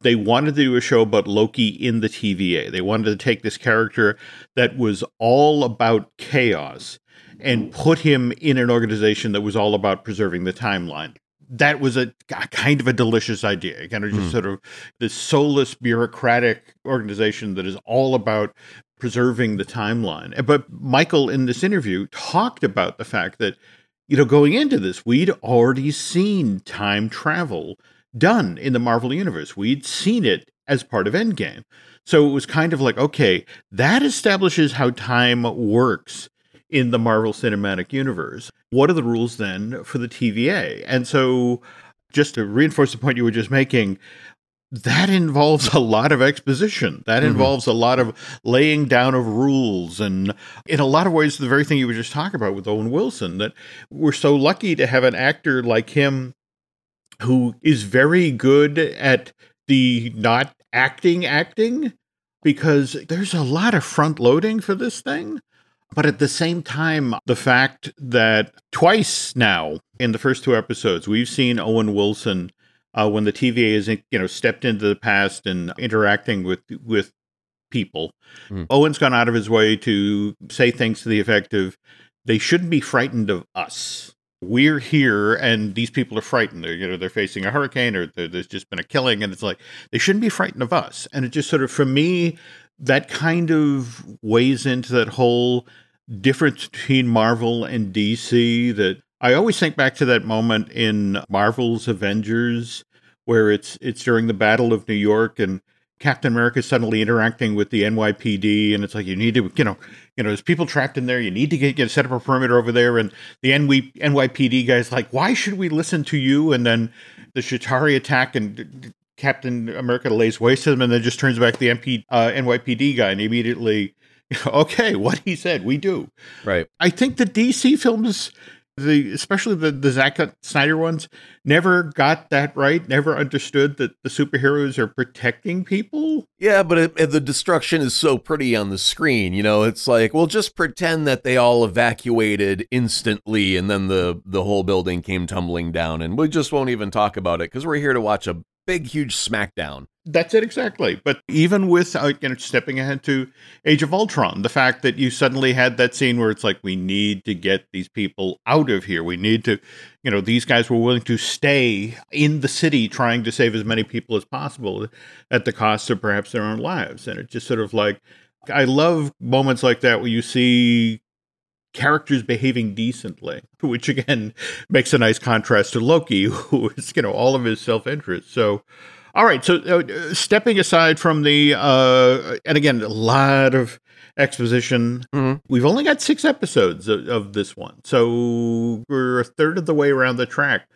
they wanted to do a show about Loki in the TVA. They wanted to take this character that was all about chaos and put him in an organization that was all about preserving the timeline. That was a, a kind of a delicious idea, kind of just mm. sort of this soulless bureaucratic organization that is all about preserving the timeline. But Michael, in this interview, talked about the fact that, you know, going into this, we'd already seen time travel done in the Marvel Universe. We'd seen it as part of Endgame. So it was kind of like, okay, that establishes how time works in the Marvel Cinematic Universe. What are the rules then for the TVA? And so, just to reinforce the point you were just making, that involves a lot of exposition. That mm-hmm. involves a lot of laying down of rules. And in a lot of ways, the very thing you were just talking about with Owen Wilson, that we're so lucky to have an actor like him who is very good at the not acting acting because there's a lot of front loading for this thing. But at the same time, the fact that twice now in the first two episodes, we've seen Owen Wilson uh, when the TVA is, you know, stepped into the past and interacting with with people. Mm. Owen's gone out of his way to say things to the effect of, "They shouldn't be frightened of us." We're here and these people are frightened. They're you know they're facing a hurricane or there's just been a killing and it's like they shouldn't be frightened of us. And it just sort of for me that kind of weighs into that whole difference between marvel and dc that i always think back to that moment in marvel's avengers where it's it's during the battle of new york and Captain America suddenly interacting with the NYPD, and it's like you need to, you know, you know, there's people trapped in there. You need to get, get set up a perimeter over there, and the NY, NYPD guy's like, "Why should we listen to you?" And then the Chitauri attack, and Captain America lays waste to them, and then just turns back the MP, uh, NYPD guy, and immediately, okay, what he said, we do. Right. I think the DC films the especially the the Zack Snyder ones never got that right. Never understood that the superheroes are protecting people. Yeah, but it, the destruction is so pretty on the screen. You know, it's like, well, just pretend that they all evacuated instantly, and then the the whole building came tumbling down, and we just won't even talk about it because we're here to watch a big, huge smackdown. That's it exactly. But even with uh, you know stepping ahead to Age of Ultron, the fact that you suddenly had that scene where it's like we need to get these people out of here. We need to, you know, these guys were willing to stay in the city trying to save as many people as possible at the cost of perhaps their own lives. And it just sort of like I love moments like that where you see characters behaving decently, which again makes a nice contrast to Loki, who is, you know, all of his self interest. So, all right. So, uh, stepping aside from the, uh, and again, a lot of exposition. Mm-hmm. We've only got six episodes of, of, this one. So, we're a third of the way around the track.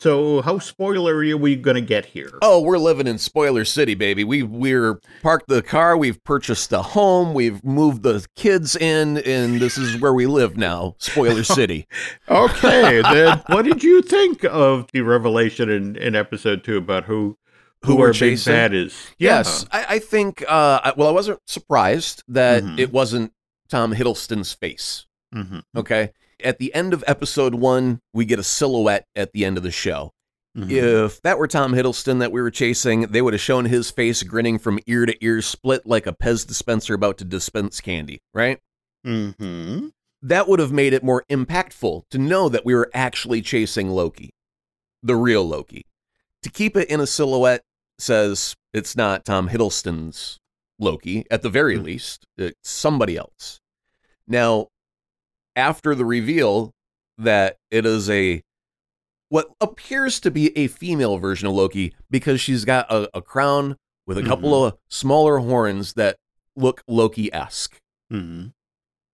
So, how spoilery are we going to get here? Oh, we're living in spoiler city, baby. We we're parked the car, we've purchased the home, we've moved the kids in, and this is where we live now. Spoiler city. okay, then what did you think of the revelation in, in episode two about who who, who our big bad is? Yeah. Yes, I, I think. Uh, well, I wasn't surprised that mm-hmm. it wasn't Tom Hiddleston's face. Mm-hmm. Okay, at the end of episode one, we get a silhouette at the end of the show. Mm-hmm. If that were Tom Hiddleston that we were chasing, they would have shown his face grinning from ear to ear, split like a Pez dispenser about to dispense candy, right? Mm-hmm. That would have made it more impactful to know that we were actually chasing Loki, the real Loki. To keep it in a silhouette says it's not Tom Hiddleston's Loki, at the very mm-hmm. least, it's somebody else. Now, after the reveal that it is a what appears to be a female version of Loki because she's got a, a crown with a mm-hmm. couple of smaller horns that look Loki esque. Mm-hmm.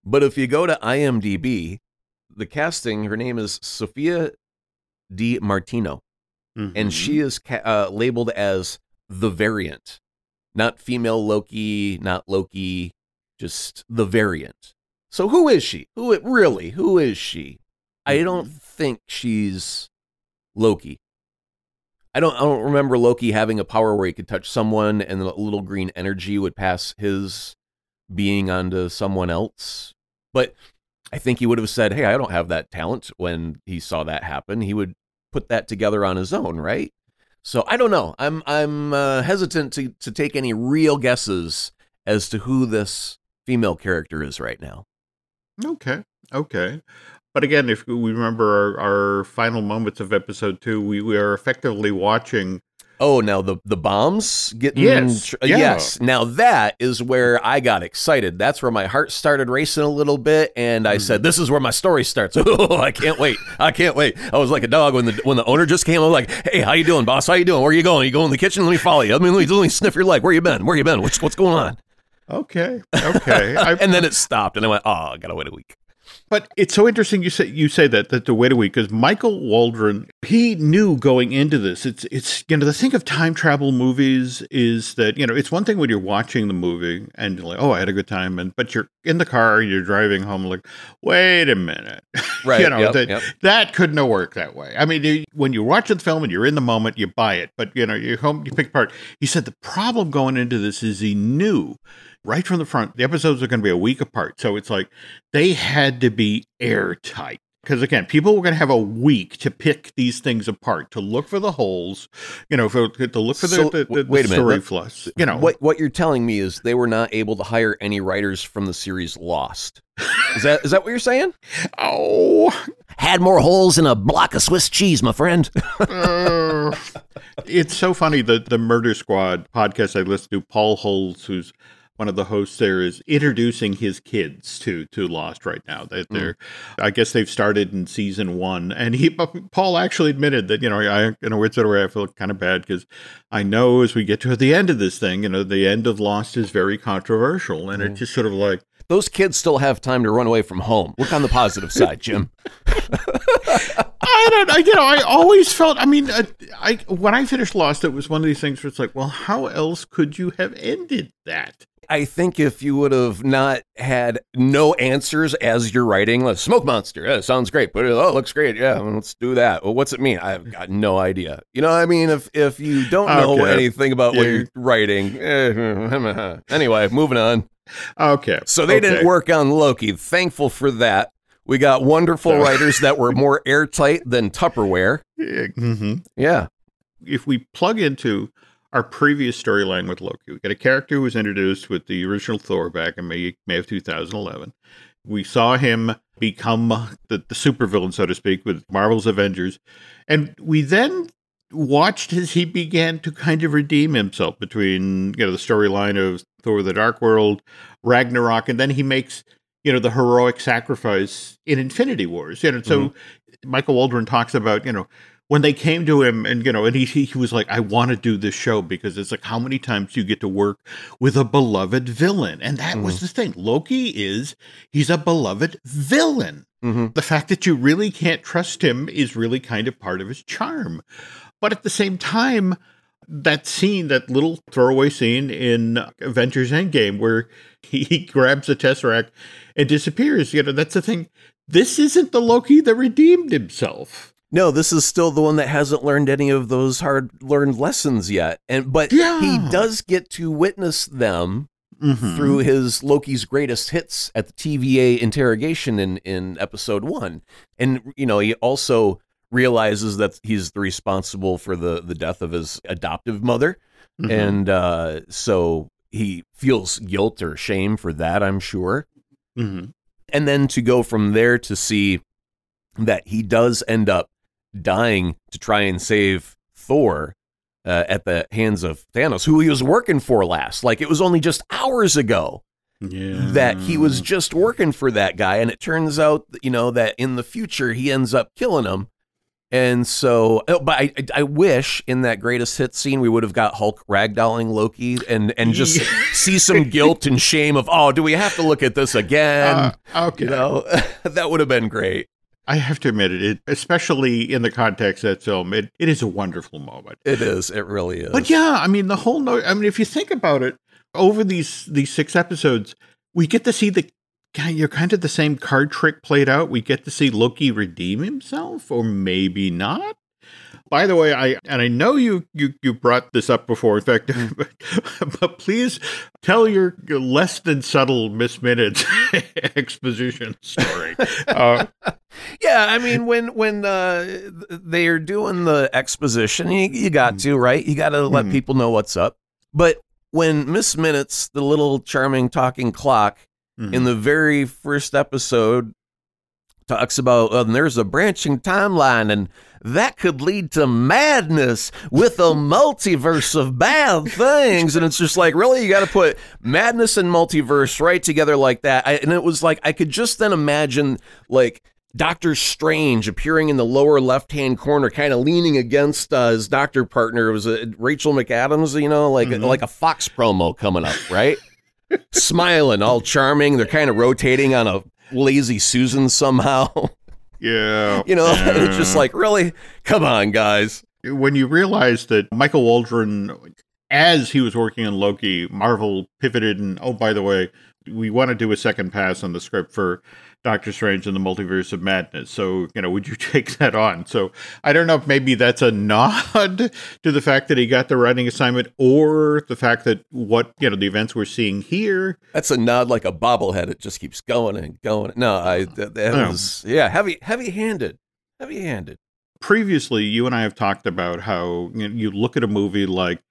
But if you go to IMDb, the casting, her name is Sophia Di Martino, and Mhm. she is ca- uh, labeled as the variant, not female Loki, not Loki, just the variant. So who is she? Who it really? Who is she? I don't think she's Loki. I don't. I don't remember Loki having a power where he could touch someone and the little green energy would pass his being onto someone else. But I think he would have said, "Hey, I don't have that talent." When he saw that happen, he would put that together on his own, right? So I don't know. I'm I'm uh, hesitant to to take any real guesses as to who this female character is right now. Okay. Okay. But again, if we remember our, our final moments of episode two, we, we are effectively watching. Oh, now the the bombs getting Yes, tr- yeah. yes. Now that is where I got excited. That's where my heart started racing a little bit, and I Mm-hmm. said, "This is where my story starts." Oh, I can't wait! I can't wait! I was like a dog when the when the owner just came. I was like, "Hey, how you doing, boss? How you doing? Where are you going? Are You going in the kitchen? Let me follow you. I mean, let me, let me sniff your leg. Where you been? Where you been? What's what's going on?" Okay. Okay. I, And then it stopped, and I went, "Oh, I gotta wait a week." But it's so interesting you say you say that that to wait a week because Michael Waldron he knew going into this. It's it's you know the thing of time travel movies is that you know it's one thing when you're watching the movie and you're like oh I had a good time and but you're in the car you're driving home like wait a minute Right, you know yep, that yep. that couldn't have worked that way. I mean you- when you're watching the film and you're in the moment you buy it but you know you home you pick apart. He said the problem going into this is he knew right from the front the episodes are going to be a week apart so it's like they had to be airtight because again people were going to have a week to pick these things apart to look for the holes you know for, to look for So, the, the, the, wait a minute, story flaws you know what what you're telling me is they were not able to hire any writers from the series Lost. Is that is that what you're saying? oh Had more holes in a block of Swiss cheese, my friend. uh, it's so funny that the murder squad podcast i listen to paul Holes, who's one of the hosts there is introducing his kids to to Lost right now. That hmm. they're, I guess they've started in season one, and he uh, Paul actually admitted that you know I in a weird sort of way I feel kind of bad because I know as we get to the end of this thing, you know, the end of Lost is very controversial, and it's hmm. just sort of like Those kids still have time to run away from home. Look on the positive side, Jim. I don't, I, you know, I always felt. I mean, uh, I when I finished Lost, it was one of these things where it's like, well, how else could you have ended that? I think if you would have not had no answers as you're writing, like smoke monster, yeah, sounds great, but oh, it looks great, yeah, let's do that. Well, what's it mean? I've got no idea. You know, what I mean, if if you don't know Okay. anything about what you're writing, eh, anyway, moving on. Okay, So they didn't work on Loki. Thankful for that. We got wonderful writers that were more airtight than Tupperware. Yeah, mhm. Yeah. if we plug into our previous storyline with Loki, we got a character who was introduced with the original Thor back in May, May of 2011. We saw him become the, the supervillain, so to speak, with Marvel's Avengers. And we then watched as he began to kind of redeem himself between, you know, the storyline of Thor the Dark World, Ragnarok, and then he makes, you know, the heroic sacrifice in Infinity Wars. You know, so mm-hmm. Michael Waldron talks about, you know, when they came to him and you know and he he was like I want to do this show because it's like how many times do you get to work with a beloved villain? And that was the thing. Loki is he's a beloved villain. Hmm the fact that you really can't trust him is really kind of part of his charm. But at the same time that scene that little throwaway scene in Avengers Endgame where he, he grabs the Tesseract and disappears you know that's the thing. This isn't the Loki that redeemed himself No, this is still the one that hasn't learned any of those hard learned lessons yet. And but Yeah. he does get to witness them Mhm. through his Loki's greatest hits at the TVA interrogation in in episode 1. And you know, he also realizes that he's the responsible for the the death of his adoptive mother. Mhm. And uh so he feels guilt or shame for that, I'm sure. Mhm. and then to go from there to see that he does end up dying to try and save Thor uh, at the hands of Thanos, who he was working for last. Like it was only just hours ago Yeah. that he was just working for that guy, and it turns out, you know, that in the future he ends up killing him. And so, oh, but I, I wish in that greatest hit scene we would have got Hulk ragdolling Loki and and just see some guilt and shame of oh, do we have to look at this again? Uh, okay. You know, that would have been great. I have to admit it, it especially in the context of that film, it, it is a wonderful moment. It is. It really is. But yeah, I mean, the whole note. I mean, if you think about it, over these these six episodes, we get to see the you're kind of the same card trick played out. We get to see Loki redeem himself, or maybe not. By the way, I and I know you you you brought this up before. In fact, but, but please tell your, your less than subtle Miss Minutes exposition story. Uh, yeah, I mean when when uh, they are doing the exposition, you, you got to right. You got to let Mhm. people know what's up. But when Miss Minutes, the little charming talking clock, mhm. in the very first episode talks about uh, there's a branching timeline and that could lead to madness with a multiverse of bad things and it's just like really you got to put madness and multiverse right together like that I, and it was like i could just then imagine like Doctor Strange appearing in the lower left hand corner, kind of leaning against uh, his doctor partner. It was uh, Rachel McAdams, you know, like Mhm. like a Fox promo coming up, right? smiling, all charming. They're kind of rotating on a lazy Susan somehow. yeah, you know, it's just like, really? Come on, guys. when you realize that Michael Waldron, as he was working on Loki, Marvel pivoted and oh, by the way, we want to do a second pass on the script for Doctor Strange and the Multiverse of Madness. So, you know, would you take that on? So, I don't know if maybe that's a nod to the fact that he got the writing assignment or the fact that what, you know, the events we're seeing here. That's a nod like a bobblehead. It just keeps going and going. No, I that, that was yeah, heavy heavy handed. Heavy handed. Previously, you and I have talked about how you, know, you look at a movie like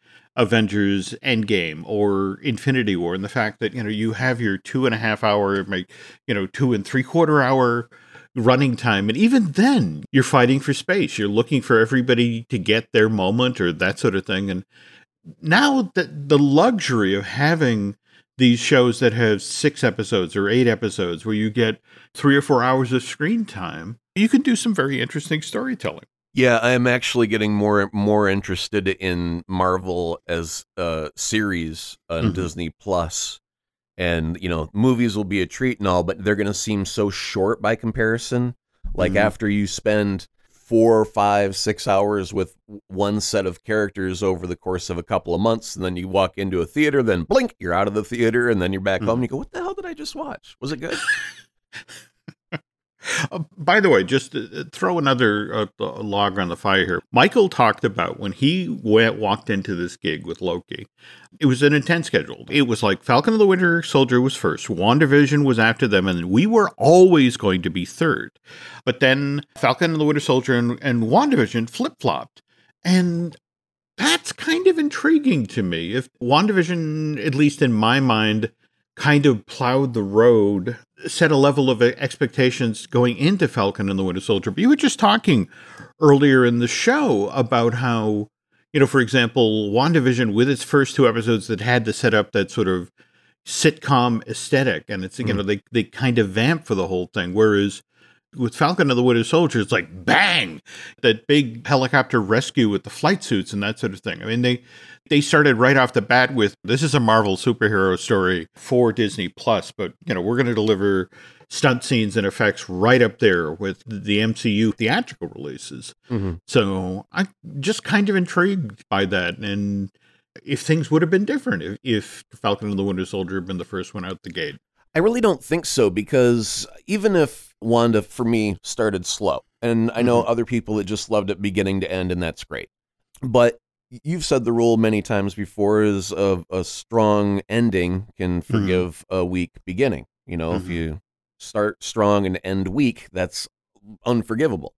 Avengers Endgame or Infinity War, and the fact that you know you have your two and a half hour, you know two and three quarter hour running time, and even then you're fighting for space. You're looking for everybody to get their moment or that sort of thing. And now that the luxury of having these shows that have six episodes or eight episodes, where you get three or four hours of screen time, you can do some very interesting storytelling. Yeah, I am actually getting more more interested in Marvel as a series on Mhm. Disney Plus. And you know, movies will be a treat and all, but they're going to seem so short by comparison. Like Mhm. after you spend four, five, six hours with one set of characters over the course of a couple of months, and then you walk into a theater, then blink, you're out of the theater, and then you're back home. And you go, "What the hell did I just watch? Was it good?" Uh, by the way, just uh, throw another uh, log on the fire here. Michael talked about when he went walked into this gig with Loki. It was an intense schedule. It was like Falcon and the Winter Soldier was first, WandaVision was after them, and we were always going to be third. But then Falcon and the Winter Soldier and, and WandaVision flip flopped, and that's kind of intriguing to me. If WandaVision, at least in my mind, kind of plowed the road, set a level of expectations going into Falcon and the Winter Soldier. But you were just talking earlier in the show about how, you know, for example, WandaVision with its first two episodes that had to set up that sort of sitcom aesthetic and it's you mm-hmm. know they they kind of vamp for the whole thing whereas with Falcon and the Winter Soldier, it's like bang, that big helicopter rescue with the flight suits and that sort of thing. I mean, they they started right off the bat with this is a Marvel superhero story for Disney Plus, but you know we're going to deliver stunt scenes and effects right up there with the MCU theatrical releases. Mhm. So I'm just kind of intrigued by that, and if things would have been different if, if Falcon and the Winter Soldier had been the first one out the gate. I really don't think so because even if Wanda for me started slow, and I know other people that just loved it beginning to end, and that's great. But you've said the rule many times before is a, a strong ending can forgive a weak beginning. You know, if Mhm. you start strong and end weak, that's unforgivable.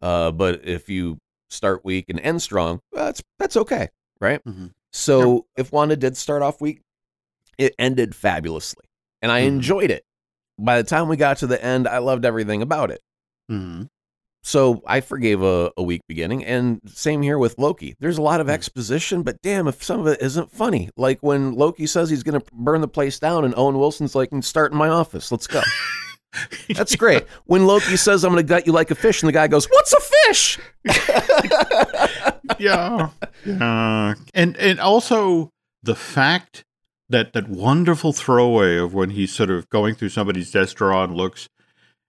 Uh, but if you start weak and end strong, that's that's okay, right? Mhm. So if Wanda did start off weak, it ended fabulously, and I Mhm. enjoyed it. By the time we got to the end, I loved everything about it. Mm-hmm. So I forgave a, a weak beginning, and same here with Loki. There's a lot of Mm. exposition, but damn, if some of it isn't funny, like when Loki says he's going to burn the place down, and Owen Wilson's like, "Start in my office, let's go." That's great. When Loki says, "I'm going to gut you like a fish," and the guy goes, "What's a fish?" yeah, yeah, and and also the fact that that wonderful throwaway of when he's sort of going through somebody's desk drawer and looks,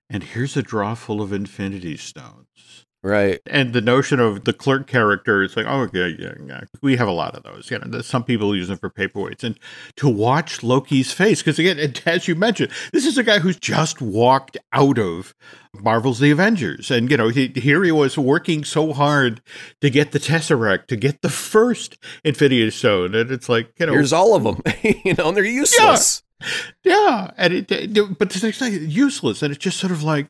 and here's a drawer full of infinity stones. Right. And the notion of the clerk character, it's like, oh, yeah, yeah, yeah. We have a lot of those. You know, some people use them for paperweights. And to watch Loki's face, because again, as you mentioned, this is a guy who's just walked out of Marvel's The Avengers. And, you know, he, here he was working so hard to get the Tesseract, to get the first Infinity Stone. And it's like, you know. Here's all of them, you know, and they're useless. Yeah. yeah. And it, it, but it's like useless. And it's just sort of like,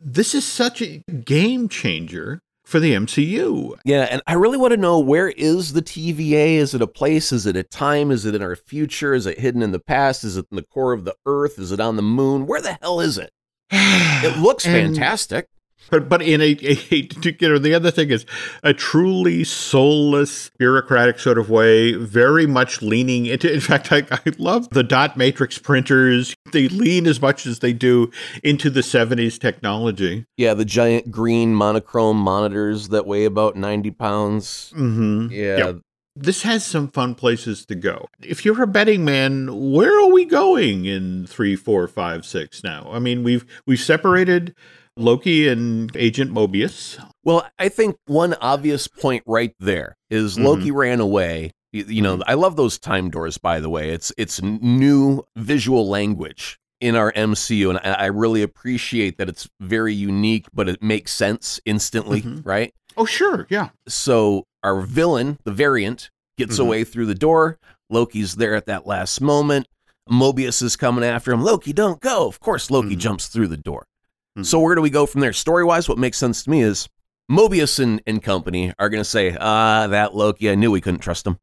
this is such a game changer for the MCU. Yeah, and I really want to know where is the TVA? Is it a place? Is it a time? Is it in our future? Is it hidden in the past? Is it in the core of the earth? Is it on the moon? Where the hell is it? It looks fantastic. But but in a, a, you know the other thing is a truly soulless bureaucratic sort of way, very much leaning into. In fact, I, I love the dot matrix printers. They lean as much as they do into the '70s technology. Yeah, the giant green monochrome monitors that weigh about ninety pounds. Mm-hmm. Yeah. Yep. This has some fun places to go. If you're a betting man, where are we going in three, four, five, six now? I mean, we've we've separated Loki and Agent Mobius. Well, I think one obvious point right there is Mhm. Loki ran away. You, know, I love those time doors. By the way, it's it's new visual language in our MCU, and I, I really appreciate that it's very unique, but it makes sense instantly, Mhm. right? Oh, sure, yeah. So our villain, the variant, gets Mhm. away through the door. Loki's there at that last moment. Mobius is coming after him. Loki, don't go. Of course, Loki Mhm. jumps through the door. Mhm. So where do we go from there? Story wise, what makes sense to me is Mobius and, and company are going to say, ah, that Loki, I knew we couldn't trust him.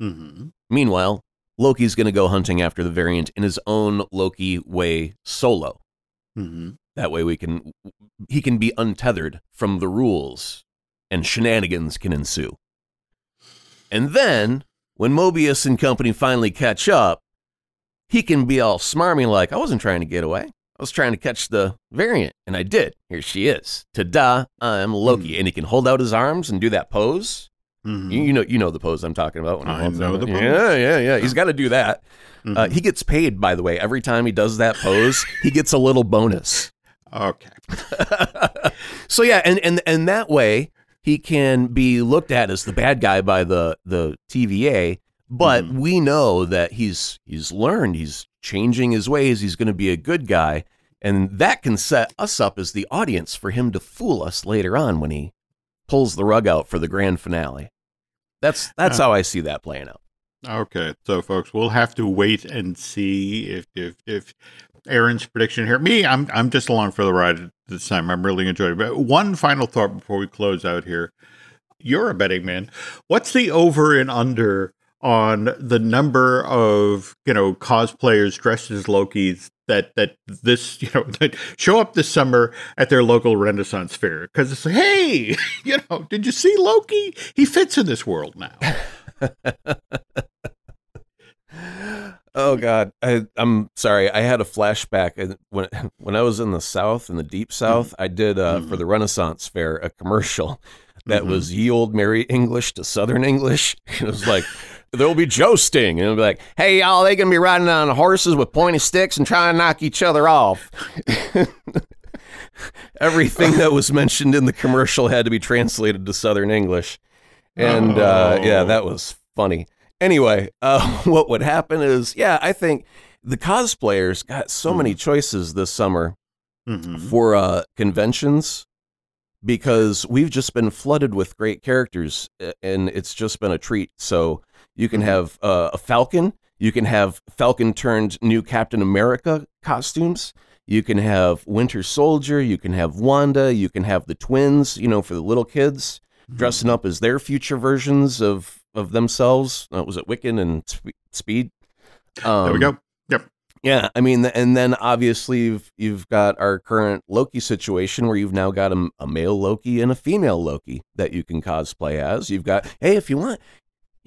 Mm-hmm. Meanwhile, Loki's going to go hunting after the variant in his own Loki way solo. Mm-hmm. That way we can he can be untethered from the rules and shenanigans can ensue. And then when Mobius and company finally catch up, he can be all smarmy like, I wasn't trying to get away. I was trying to catch the variant, and I did. Here she is. Ta-da, I'm Loki. And he can hold out his arms and do that pose. Mm-hmm. You, you know you know the pose I'm talking about. when I know the pose. Yeah, yeah, yeah. He's got to do that. Mm-hmm. Uh, he gets paid, by the way. Every time he does that pose, he gets a little bonus. okay. so yeah, and and and that way he can be looked at as the bad guy by the the TVA, but Mhm. we know that he's he's learned, he's changing his ways, he's going to be a good guy, and that can set us up as the audience for him to fool us later on when he pulls the rug out for the grand finale. That's that's Uh, how I see that playing out. Okay. So, folks, we'll have to wait and see if if if Aaron's prediction here. Me, I'm I'm just along for the ride this time. I'm really enjoying it. But one final thought before we close out here. You're a betting man. What's the over and under on the number of you know cosplayers dressed as Loki's that that this you know that show up this summer at their local Renaissance fair because it's like, hey, you know, did you see Loki? He fits in this world now. Oh God, I, I'm sorry. I had a flashback when when I was in the South, in the deep South. I did uh, for the Renaissance Fair a commercial that Mhm. was ye old Merry English to Southern English. It was like there'll be jousting, and it'll be like, "Hey y'all, they gonna be riding on horses with pointy sticks and trying to knock each other off." Everything that was mentioned in the commercial had to be translated to Southern English, and uh, yeah, Oh. that was funny. Anyway, uh, what would happen is, yeah, I think the cosplayers got so many choices this summer Mhm. for uh, conventions because we've just been flooded with great characters and it's just been a treat. So you can have uh, a Falcon, you can have Falcon turned new Captain America costumes. You can have Winter Soldier, you can have Wanda, you can have the twins, you know, for the little kids dressing up as their future versions of of themselves. Uh, was it Wiccan and Sp- Speed? Um, There we go. Yep. yeah, I mean, and then obviously you've you've got our current Loki situation where you've now got a, a male Loki and a female Loki that you can cosplay as. You've got, hey, if you want,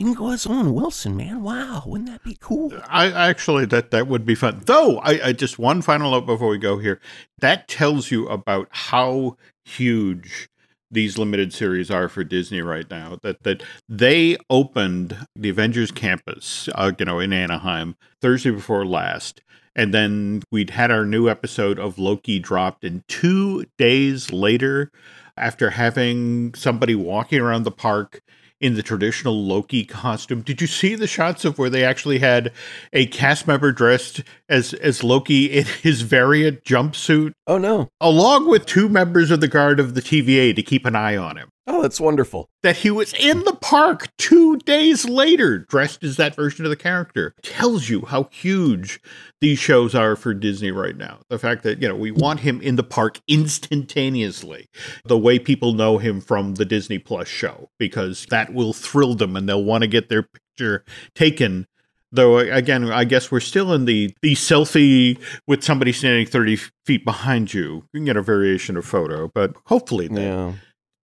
can go as Owen Wilson, man. Wow, wouldn't that be cool? I actually that that would be fun. Though I, I just one final note before we go here. That tells you about how huge these limited series are for Disney right now. That that they opened the Avengers campus, uh, you know, in Anaheim Thursday before last, and then we'd had our new episode of Loki dropped, and two days later, after having somebody walking around the park in the traditional Loki costume. Did you see the shots of where they actually had a cast member dressed as as Loki in his variant jumpsuit? Oh no. Along with two members of the guard of the TVA to keep an eye on him. Oh, that's wonderful. That he was in the park two days later, dressed as that version of the character. Tells you how huge these shows are for Disney right now. The fact that, you know, we want him in the park instantaneously, the way people know him from the Disney Plus show, because that will thrill them and they'll want to get their picture taken though again i guess we're still in the the selfie with somebody standing 30 feet behind you you can get a variation of photo but hopefully that, Yeah.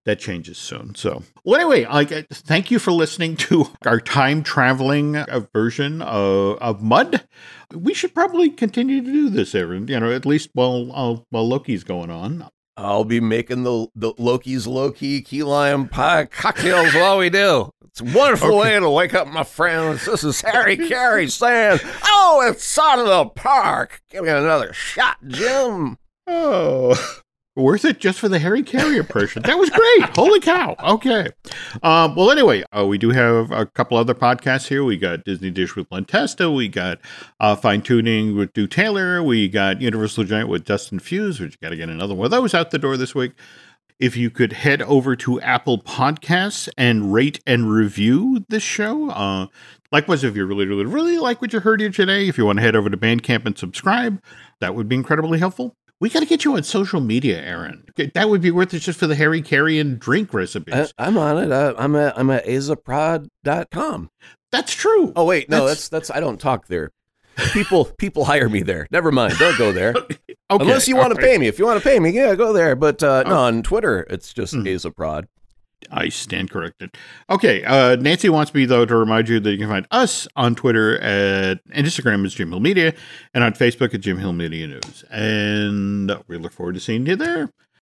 That changes soon so well anyway i thank you for listening to our time traveling uh, version of, of mud we should probably continue to do this Aaron. you know at least while uh, while loki's going on I'll be making the the Loki's low key key lime pie cocktails while we do. It's a wonderful way to wake up my friends. This is Harry Caray saying, "Oh, it's out of the park. Give me another shot, Jim." Oh, worth it just for the Harry Caray impression. That was great. Holy cow. Okay. Um, well, anyway, uh, we do have a couple other podcasts here. We got Disney Dish with Len Testa. We got uh, Fine Tuning with Drew Taylor. We got Universal Giant with Dustin Fuse, which you got to get another one of those out the door this week. If you could head over to Apple Podcasts and rate and review this show. Uh, likewise, if you really, really, really like what you heard here today, if you want to head over to Bandcamp and subscribe, that would be incredibly helpful. We got to get you on social media, Aaron. That would be worth it just for the Harry Caray and drink recipes. I, I'm on it. I, I'm at I'm at azaprod.com. that's true. Oh wait, no, That's- that's that's I don't talk there. People people hire me there. Never mind. Don't go there. okay. Unless you want to pay me. If you want to pay me, yeah, go there. But uh, no, on Twitter, it's just Hmm. Azaprod. I stand corrected. Okay, uh, Nancy wants me though to remind you that you can find us on Twitter at and Instagram as Jim Hill Media and on Facebook at Jim Hill Media News. And we look forward to seeing you there.